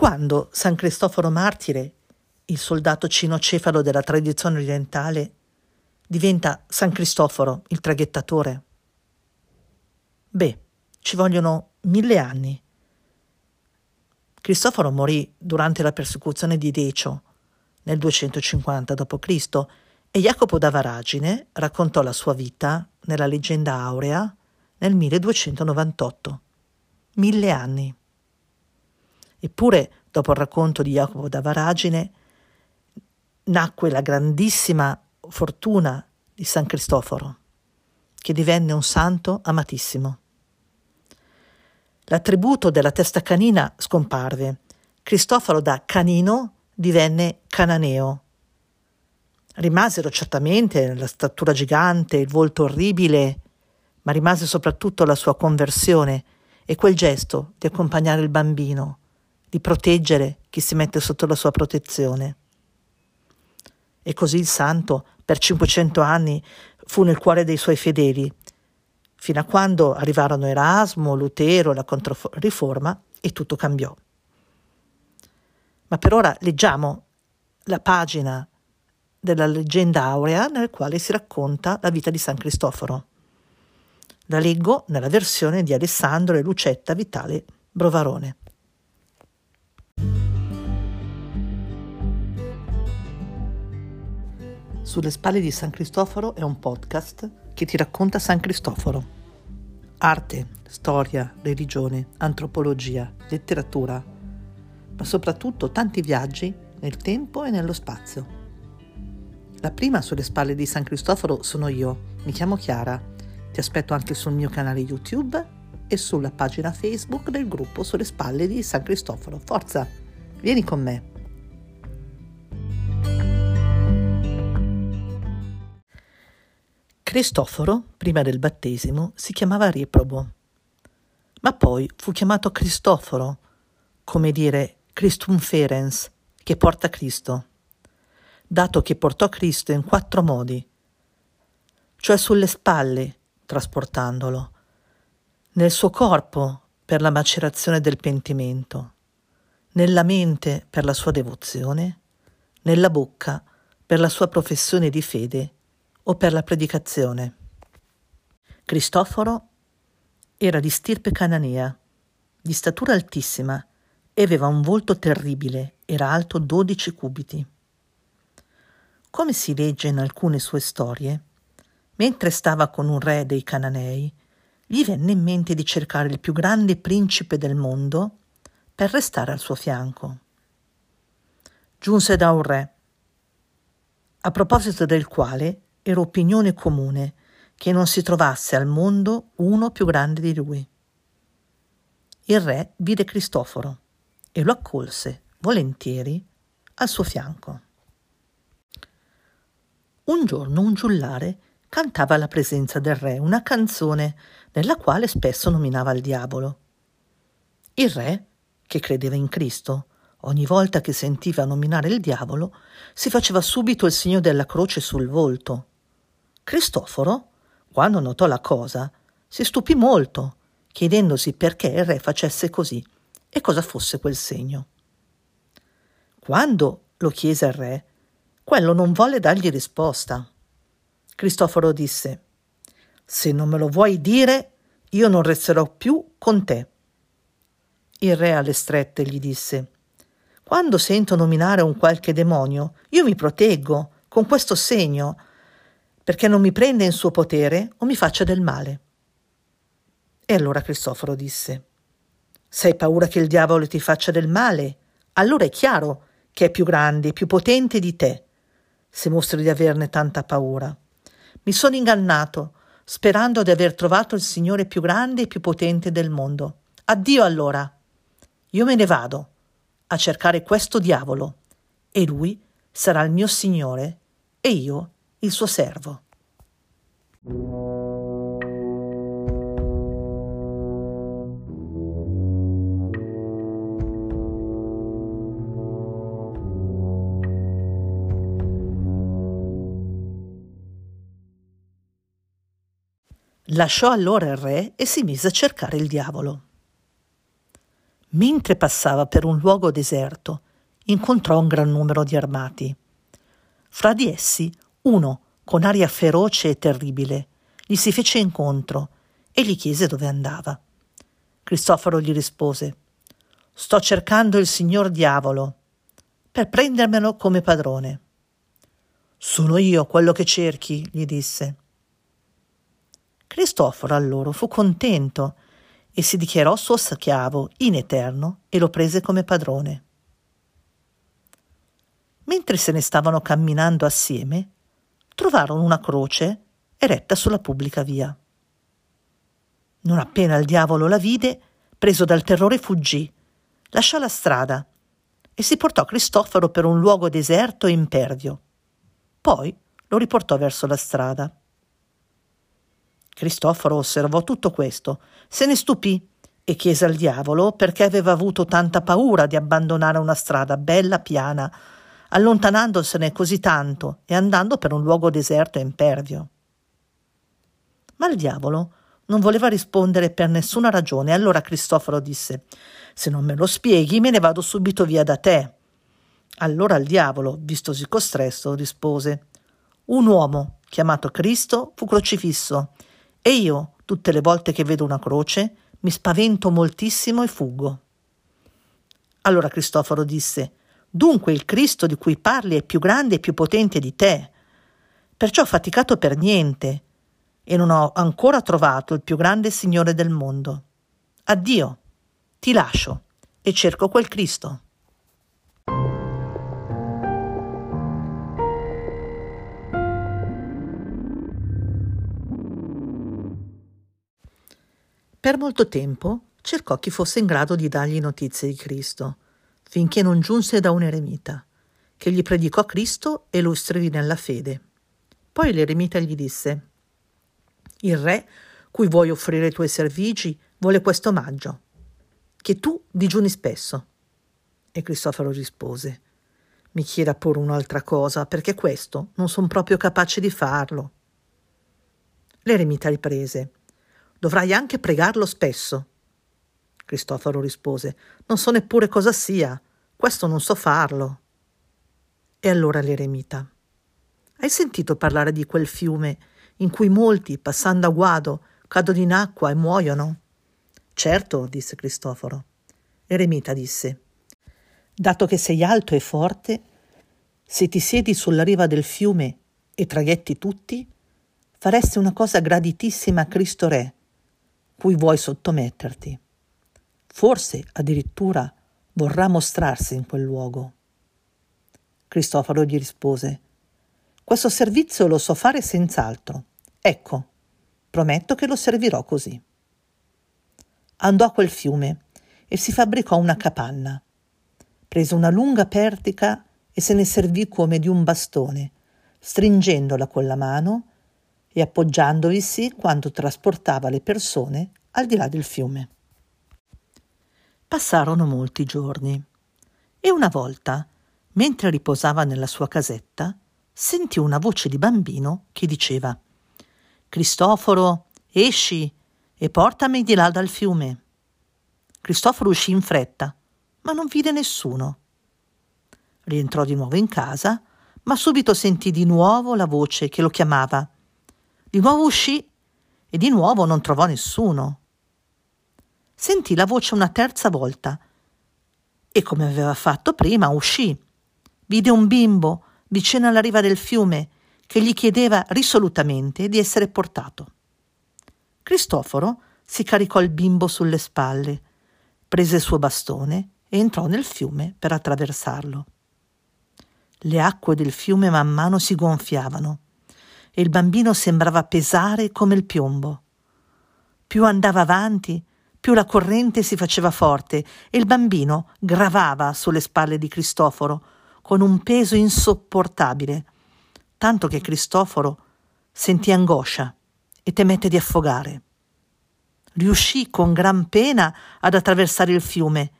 Quando San Cristoforo Martire, il soldato cinocefalo della tradizione orientale, diventa San Cristoforo, il traghettatore? Beh, ci vogliono mille anni. Cristoforo morì durante la persecuzione di Decio nel 250 d.C. e Jacopo da Varagine raccontò la sua vita nella leggenda aurea nel 1298. Mille anni. Eppure, dopo il racconto di Jacopo da Varagine, nacque la grandissima fortuna di San Cristoforo, che divenne un santo amatissimo. L'attributo della testa canina scomparve. Cristoforo da canino divenne cananeo. Rimasero certamente la statura gigante, il volto orribile, ma rimase soprattutto la sua conversione e quel gesto di accompagnare il bambino, di proteggere chi si mette sotto la sua protezione. E così il santo, per 500 anni, fu nel cuore dei suoi fedeli, fino a quando arrivarono Erasmo, Lutero, la Controriforma e tutto cambiò. Ma per ora leggiamo la pagina della leggenda aurea nel quale si racconta la vita di San Cristoforo. La leggo nella versione di Alessandro e Lucetta Vitale Brovarone. Sulle spalle di San Cristoforo è un podcast che ti racconta San Cristoforo. Arte, storia, religione, antropologia, letteratura, ma soprattutto tanti viaggi nel tempo e nello spazio. La prima sulle spalle di San Cristoforo sono io, mi chiamo Chiara, ti aspetto anche sul mio canale YouTube e sulla pagina Facebook del gruppo sulle spalle di San Cristoforo. Forza, vieni con me! Cristoforo, prima del battesimo, si chiamava Riprobo, ma poi fu chiamato Cristoforo, come dire Christum Ferens, che porta Cristo, dato che portò Cristo in quattro modi, cioè sulle spalle, trasportandolo, nel suo corpo per la macerazione del pentimento, nella mente per la sua devozione, nella bocca per la sua professione di fede o per la predicazione. Cristoforo era di stirpe cananea, di statura altissima e aveva un volto terribile, era alto dodici cubiti. Come si legge in alcune sue storie, mentre stava con un re dei Cananei, gli venne in mente di cercare il più grande principe del mondo per restare al suo fianco. Giunse da un re, a proposito del quale era opinione comune che non si trovasse al mondo uno più grande di lui. Il re vide Cristoforo e lo accolse volentieri al suo fianco. Un giorno un giullare cantava alla presenza del re una canzone nella quale spesso nominava il diavolo. Il re, che credeva in Cristo, ogni volta che sentiva nominare il diavolo, si faceva subito il segno della croce sul volto Cristoforo, quando notò la cosa, si stupì molto, chiedendosi perché il re facesse così e cosa fosse quel segno. Quando lo chiese al re, quello non volle dargli risposta. Cristoforo disse Se non me lo vuoi dire, io non resterò più con te. Il re alle strette gli disse Quando sento nominare un qualche demonio, io mi proteggo con questo segno perché non mi prenda in suo potere o mi faccia del male. E allora Cristoforo disse, Se hai paura che il diavolo ti faccia del male, allora è chiaro che è più grande, più potente di te, se mostri di averne tanta paura. Mi sono ingannato, sperando di aver trovato il Signore più grande e più potente del mondo. Addio allora. Io me ne vado a cercare questo diavolo, e lui sarà il mio Signore, e io il suo servo. Lasciò allora il re e si mise a cercare il diavolo. Mentre passava per un luogo deserto, incontrò un gran numero di armati. Fra di essi uno, con aria feroce e terribile, gli si fece incontro e gli chiese dove andava. Cristoforo gli rispose Sto cercando il signor diavolo per prendermelo come padrone. Sono io quello che cerchi, gli disse. Cristoforo allora fu contento e si dichiarò suo schiavo in eterno e lo prese come padrone. Mentre se ne stavano camminando assieme, trovarono una croce eretta sulla pubblica via. Non appena il diavolo la vide, preso dal terrore fuggì, lasciò la strada e si portò Cristoforo per un luogo deserto e impervio. Poi lo riportò verso la strada. Cristoforo osservò tutto questo, se ne stupì e chiese al diavolo perché aveva avuto tanta paura di abbandonare una strada bella piana, allontanandosene così tanto e andando per un luogo deserto e impervio. Ma il diavolo non voleva rispondere per nessuna ragione, allora Cristoforo disse Se non me lo spieghi, me ne vado subito via da te. Allora il diavolo, vistosi costresso, rispose Un uomo, chiamato Cristo, fu crocifisso e io, tutte le volte che vedo una croce, mi spavento moltissimo e fuggo. Allora Cristoforo disse Dunque il Cristo di cui parli è più grande e più potente di te. Perciò ho faticato per niente e non ho ancora trovato il più grande Signore del mondo. Addio, ti lascio e cerco quel Cristo. Per molto tempo cercò chi fosse in grado di dargli notizie di Cristo, finché non giunse da un eremita, che gli predicò Cristo e lo istruì nella fede. Poi l'eremita gli disse Il re, cui vuoi offrire i tuoi servigi, vuole questo omaggio, che tu digiuni spesso. E Cristoforo rispose Mi chieda pure un'altra cosa, perché questo non sono proprio capace di farlo. L'eremita riprese Dovrai anche pregarlo spesso. Cristoforo rispose Non so neppure cosa sia, questo non so farlo. E allora l'eremita Hai sentito parlare di quel fiume in cui molti, passando a guado, cadono in acqua e muoiono? Certo, disse Cristoforo. L'eremita disse Dato che sei alto e forte, se ti siedi sulla riva del fiume e traghetti tutti, faresti una cosa graditissima a Cristo Re, cui vuoi sottometterti. Forse addirittura vorrà mostrarsi in quel luogo. Cristoforo gli rispose Questo servizio lo so fare senz'altro. Ecco, prometto che lo servirò così. Andò a quel fiume e si fabbricò una capanna. Prese una lunga pertica e se ne servì come di un bastone, stringendola con la mano e appoggiandovisi quando trasportava le persone al di là del fiume. Passarono molti giorni e una volta, mentre riposava nella sua casetta, sentì una voce di bambino che diceva Cristoforo, esci e portami di là dal fiume. Cristoforo uscì in fretta, ma non vide nessuno. Rientrò di nuovo in casa, ma subito sentì di nuovo la voce che lo chiamava di nuovo uscì e di nuovo non trovò nessuno. Sentì la voce una terza volta e, come aveva fatto prima, uscì. Vide un bimbo vicino alla riva del fiume che gli chiedeva risolutamente di essere portato. Cristoforo si caricò il bimbo sulle spalle, prese il suo bastone e entrò nel fiume per attraversarlo. Le acque del fiume man mano si gonfiavano e il bambino sembrava pesare come il piombo. Più andava avanti, più la corrente si faceva forte e il bambino gravava sulle spalle di Cristoforo con un peso insopportabile, tanto che Cristoforo sentì angoscia e temette di affogare. Riuscì con gran pena ad attraversare il fiume,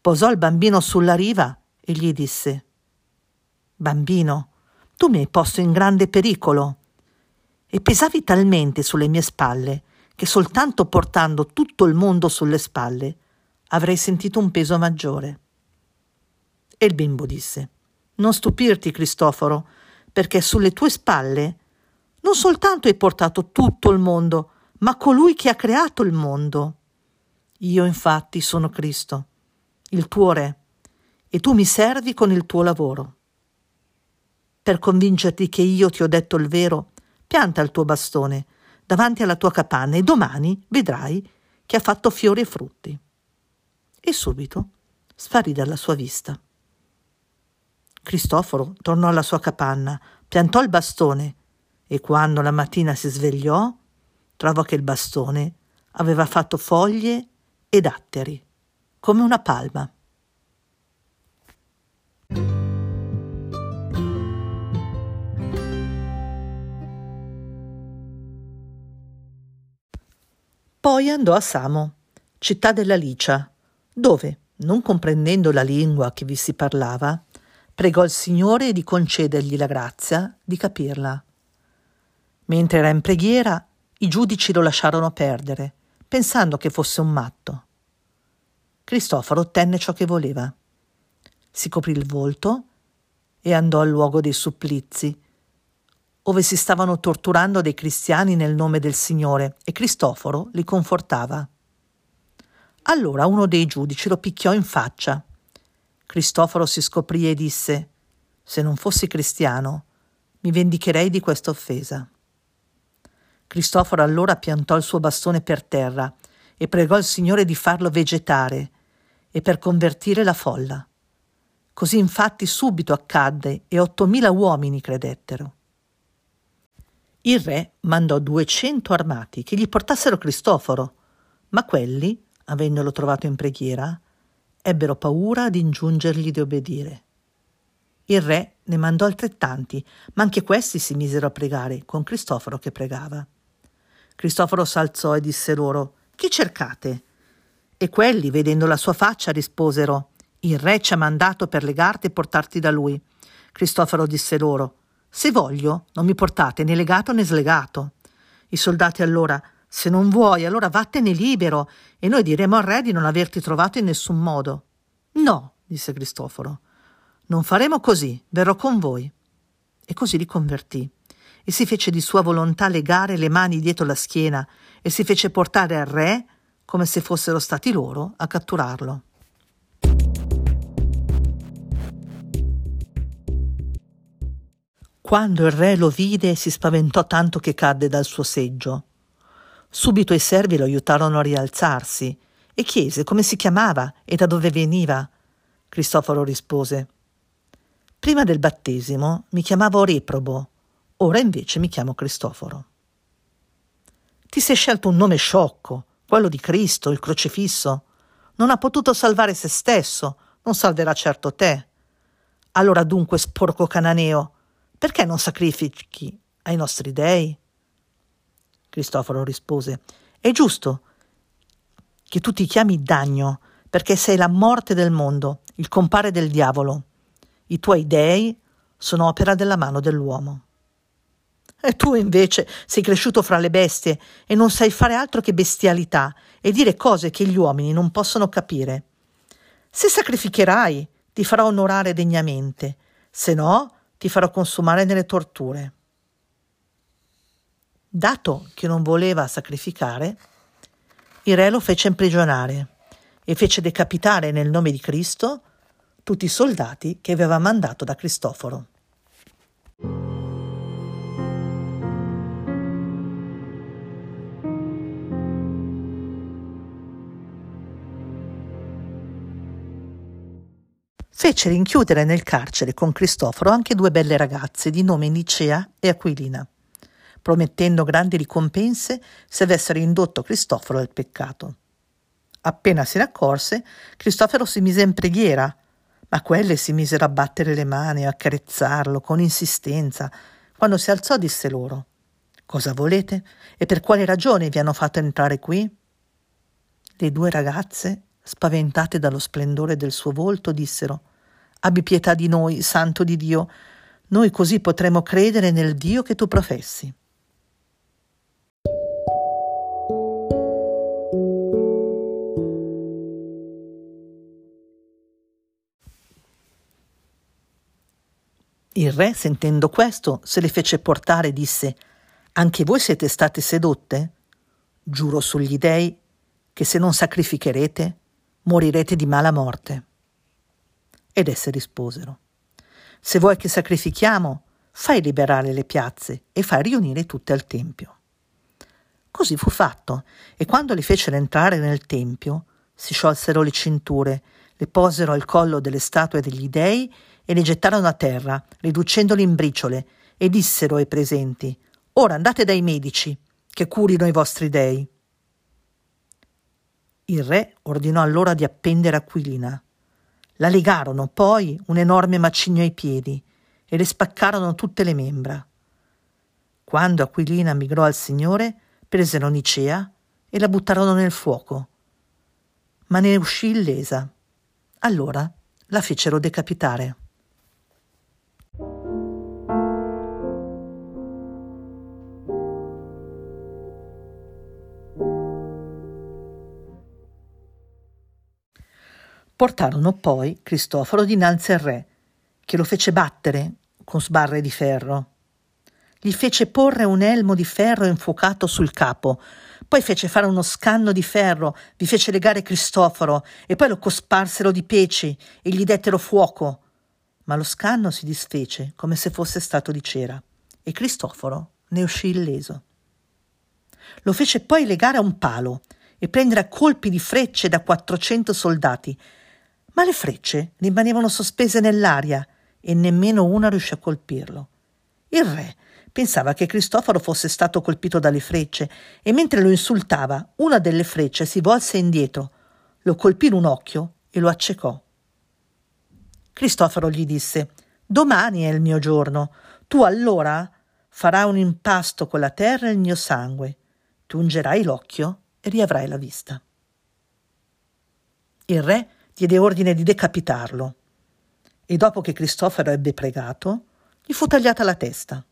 posò il bambino sulla riva e gli disse Bambino, tu mi hai posto in grande pericolo e pesavi talmente sulle mie spalle che soltanto portando tutto il mondo sulle spalle avrei sentito un peso maggiore. E il bimbo disse, Non stupirti, Cristoforo, perché sulle tue spalle non soltanto hai portato tutto il mondo, ma colui che ha creato il mondo. Io infatti sono Cristo, il tuo Re, e tu mi servi con il tuo lavoro. Per convincerti che io ti ho detto il vero, pianta il tuo bastone davanti alla tua capanna e domani vedrai che ha fatto fiori e frutti. E subito sparì dalla sua vista. Cristoforo tornò alla sua capanna, piantò il bastone e quando la mattina si svegliò trovò che il bastone aveva fatto foglie e datteri, come una palma. Poi andò a Samo, città della Licia, dove, non comprendendo la lingua che vi si parlava, pregò il Signore di concedergli la grazia di capirla. Mentre era in preghiera, i giudici lo lasciarono perdere, pensando che fosse un matto. Cristoforo ottenne ciò che voleva. Si coprì il volto e andò al luogo dei supplizi, ove si stavano torturando dei cristiani nel nome del Signore, e Cristoforo li confortava. Allora uno dei giudici lo picchiò in faccia. Cristoforo si scoprì e disse Se non fossi cristiano, mi vendicherei di questa offesa. Cristoforo allora piantò il suo bastone per terra e pregò il Signore di farlo vegetare e per convertire la folla. Così infatti subito accadde e ottomila uomini credettero. Il re mandò duecento armati che gli portassero Cristoforo, ma quelli, avendolo trovato in preghiera, ebbero paura di ingiungergli di obbedire. Il re ne mandò altrettanti, ma anche questi si misero a pregare, con Cristoforo che pregava. Cristoforo s'alzò e disse loro: Chi cercate? E quelli, vedendo la sua faccia, risposero: Il re ci ha mandato per legarti e portarti da lui. Cristoforo disse loro: se voglio, non mi portate né legato né slegato. I soldati allora, se non vuoi, allora vattene libero, e noi diremo al re di non averti trovato in nessun modo. No, disse Cristoforo, non faremo così, verrò con voi. E così li convertì, e si fece di sua volontà legare le mani dietro la schiena, e si fece portare al re, come se fossero stati loro, a catturarlo. Quando il re lo vide si spaventò tanto che cadde dal suo seggio. Subito i servi lo aiutarono a rialzarsi e chiese come si chiamava e da dove veniva. Cristoforo rispose Prima del battesimo mi chiamavo Reprobo, ora invece mi chiamo Cristoforo. Ti sei scelto un nome sciocco, quello di Cristo, il crocifisso. Non ha potuto salvare se stesso, non salverà certo te. Allora dunque, sporco cananeo, perché non sacrifichi ai nostri dei? Cristoforo rispose, è giusto che tu ti chiami Dagno, perché sei la morte del mondo, il compare del diavolo. I tuoi dei sono opera della mano dell'uomo. E tu invece sei cresciuto fra le bestie e non sai fare altro che bestialità e dire cose che gli uomini non possono capire. Se sacrificherai, ti farò onorare degnamente, se no ti farò consumare nelle torture. Dato che non voleva sacrificare, il re lo fece imprigionare e fece decapitare nel nome di Cristo tutti i soldati che aveva mandato da Cristoforo. Fece rinchiudere nel carcere con Cristoforo anche due belle ragazze di nome Nicea e Aquilina, promettendo grandi ricompense se avessero indotto Cristoforo al peccato. Appena se ne accorse, Cristoforo si mise in preghiera, ma quelle si misero a battere le mani e a carezzarlo con insistenza. Quando si alzò disse loro Cosa volete? E per quale ragione vi hanno fatto entrare qui? Le due ragazze, spaventate dallo splendore del suo volto, dissero Abbi pietà di noi, Santo di Dio. Noi così potremo credere nel Dio che tu professi. Il re, sentendo questo, se le fece portare e disse Anche voi siete state sedotte? Giuro sugli dei che se non sacrificherete, morirete di mala morte. Ed esse risposero Se vuoi che sacrifichiamo, fai liberare le piazze e fai riunire tutte al Tempio. Così fu fatto, e quando li fecero entrare nel Tempio, si sciolsero le cinture, le posero al collo delle statue degli dei e le gettarono a terra, riducendoli in briciole, e dissero ai presenti: Ora andate dai medici, che curino i vostri dei. Il re ordinò allora di appendere Aquilina. La legarono poi un enorme macigno ai piedi e le spaccarono tutte le membra. Quando Aquilina migrò al Signore, presero Nicea e la buttarono nel fuoco. Ma ne uscì illesa. Allora la fecero decapitare. Portarono poi Cristoforo dinanzi al re, che lo fece battere con sbarre di ferro. Gli fece porre un elmo di ferro infuocato sul capo, poi fece fare uno scanno di ferro, vi fece legare Cristoforo e poi lo cosparsero di peci e gli dettero fuoco. Ma lo scanno si disfece come se fosse stato di cera e Cristoforo ne uscì illeso. Lo fece poi legare a un palo e prendere a colpi di frecce da quattrocento soldati ma le frecce rimanevano sospese nell'aria e nemmeno una riuscì a colpirlo. Il re pensava che Cristoforo fosse stato colpito dalle frecce e mentre lo insultava una delle frecce si volse indietro, lo colpì in un occhio e lo accecò. Cristoforo gli disse Domani è il mio giorno, tu allora farai un impasto con la terra e il mio sangue, tu ungerai l'occhio e riavrai la vista. Il re diede ordine di decapitarlo e dopo che Cristoforo ebbe pregato, gli fu tagliata la testa.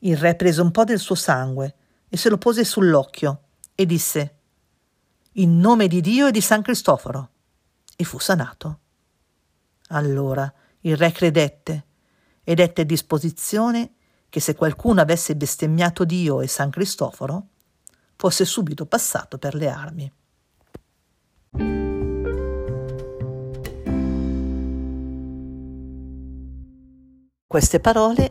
Il re prese un po' del suo sangue e se lo pose sull'occhio e disse In nome di Dio e di San Cristoforo e fu sanato. Allora il re credette e dette disposizione che se qualcuno avesse bestemmiato Dio e San Cristoforo, fosse subito passato per le armi. Queste parole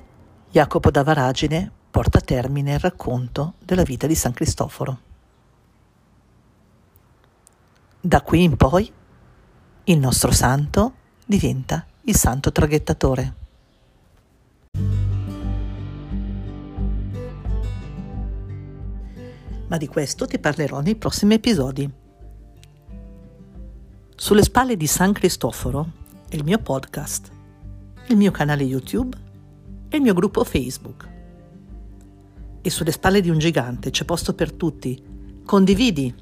Jacopo da Varagine porta a termine il racconto della vita di San Cristoforo. Da qui in poi il nostro santo diventa il santo traghettatore. Ma di questo ti parlerò nei prossimi episodi. Sulle spalle di San Cristoforo, il mio podcast il mio canale YouTube e il mio gruppo Facebook. E sulle spalle di un gigante c'è posto per tutti. Condividi